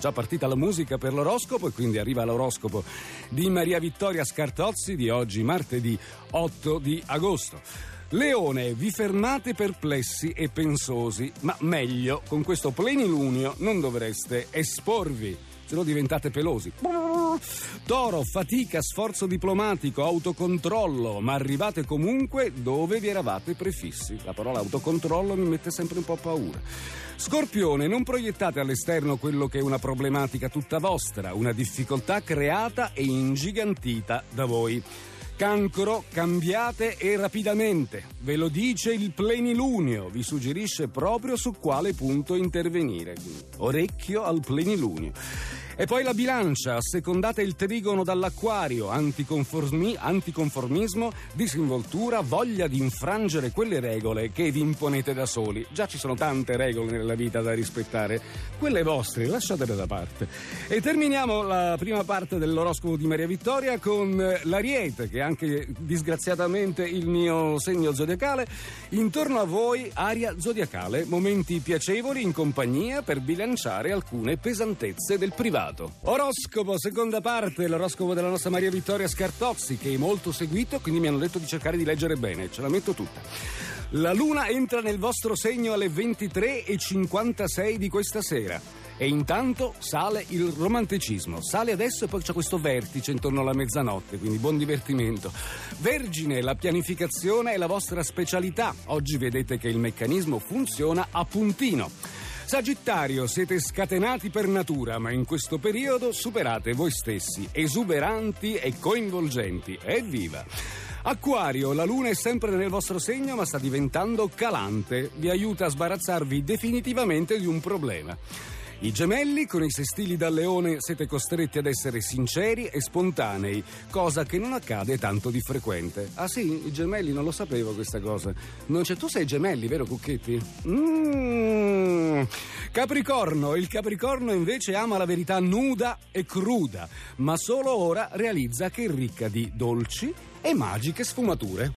già partita la musica per l'oroscopo e quindi arriva l'oroscopo di Maria Vittoria Scartozzi di oggi, martedì 8 di agosto. Leone, vi fermate perplessi e pensosi, ma meglio, con questo plenilunio non dovreste esporvi, se no diventate pelosi. Toro, fatica, sforzo diplomatico, autocontrollo, ma arrivate comunque dove vi eravate prefissi. La parola autocontrollo mi mette sempre un po' paura. Scorpione, non proiettate all'esterno quello che è una problematica tutta vostra, una difficoltà creata e ingigantita da voi. Cancro, cambiate e rapidamente. Ve lo dice il plenilunio, vi suggerisce proprio su quale punto intervenire. Orecchio al plenilunio. E poi la bilancia, assecondate il trigono dall'acquario, anticonformi, anticonformismo, disinvoltura, voglia di infrangere quelle regole che vi imponete da soli. Già ci sono tante regole nella vita da rispettare, quelle vostre lasciatele da parte. E terminiamo la prima parte dell'oroscopo di Maria Vittoria con l'Ariete, che è anche disgraziatamente il mio segno zodiacale. Intorno a voi aria zodiacale, momenti piacevoli in compagnia per bilanciare alcune pesantezze del privato passato. Oroscopo, seconda parte, l'oroscopo della nostra Maria Vittoria Scartozzi, che è molto seguito, quindi mi hanno detto di cercare di leggere bene, ce la metto tutta. La luna entra nel vostro segno alle 23.56 di questa sera. E intanto sale il romanticismo. Sale adesso e poi c'è questo vertice intorno alla mezzanotte, quindi buon divertimento. Vergine, la pianificazione è la vostra specialità. Oggi vedete che il meccanismo funziona a puntino. Sagittario, siete scatenati per natura, ma in questo periodo superate voi stessi, esuberanti e coinvolgenti. Evviva! Acquario, la luna è sempre nel vostro segno ma sta diventando calante, vi aiuta a sbarazzarvi definitivamente di un problema. I gemelli, con i sestili da leone, siete costretti ad essere sinceri e spontanei, cosa che non accade tanto di frequente. Ah sì, i gemelli non lo sapevo questa cosa. Non c'è, tu sei gemelli, vero Cucchetti? Mmm. Capricorno, il Capricorno invece ama la verità nuda e cruda, ma solo ora realizza che è ricca di dolci e magiche sfumature.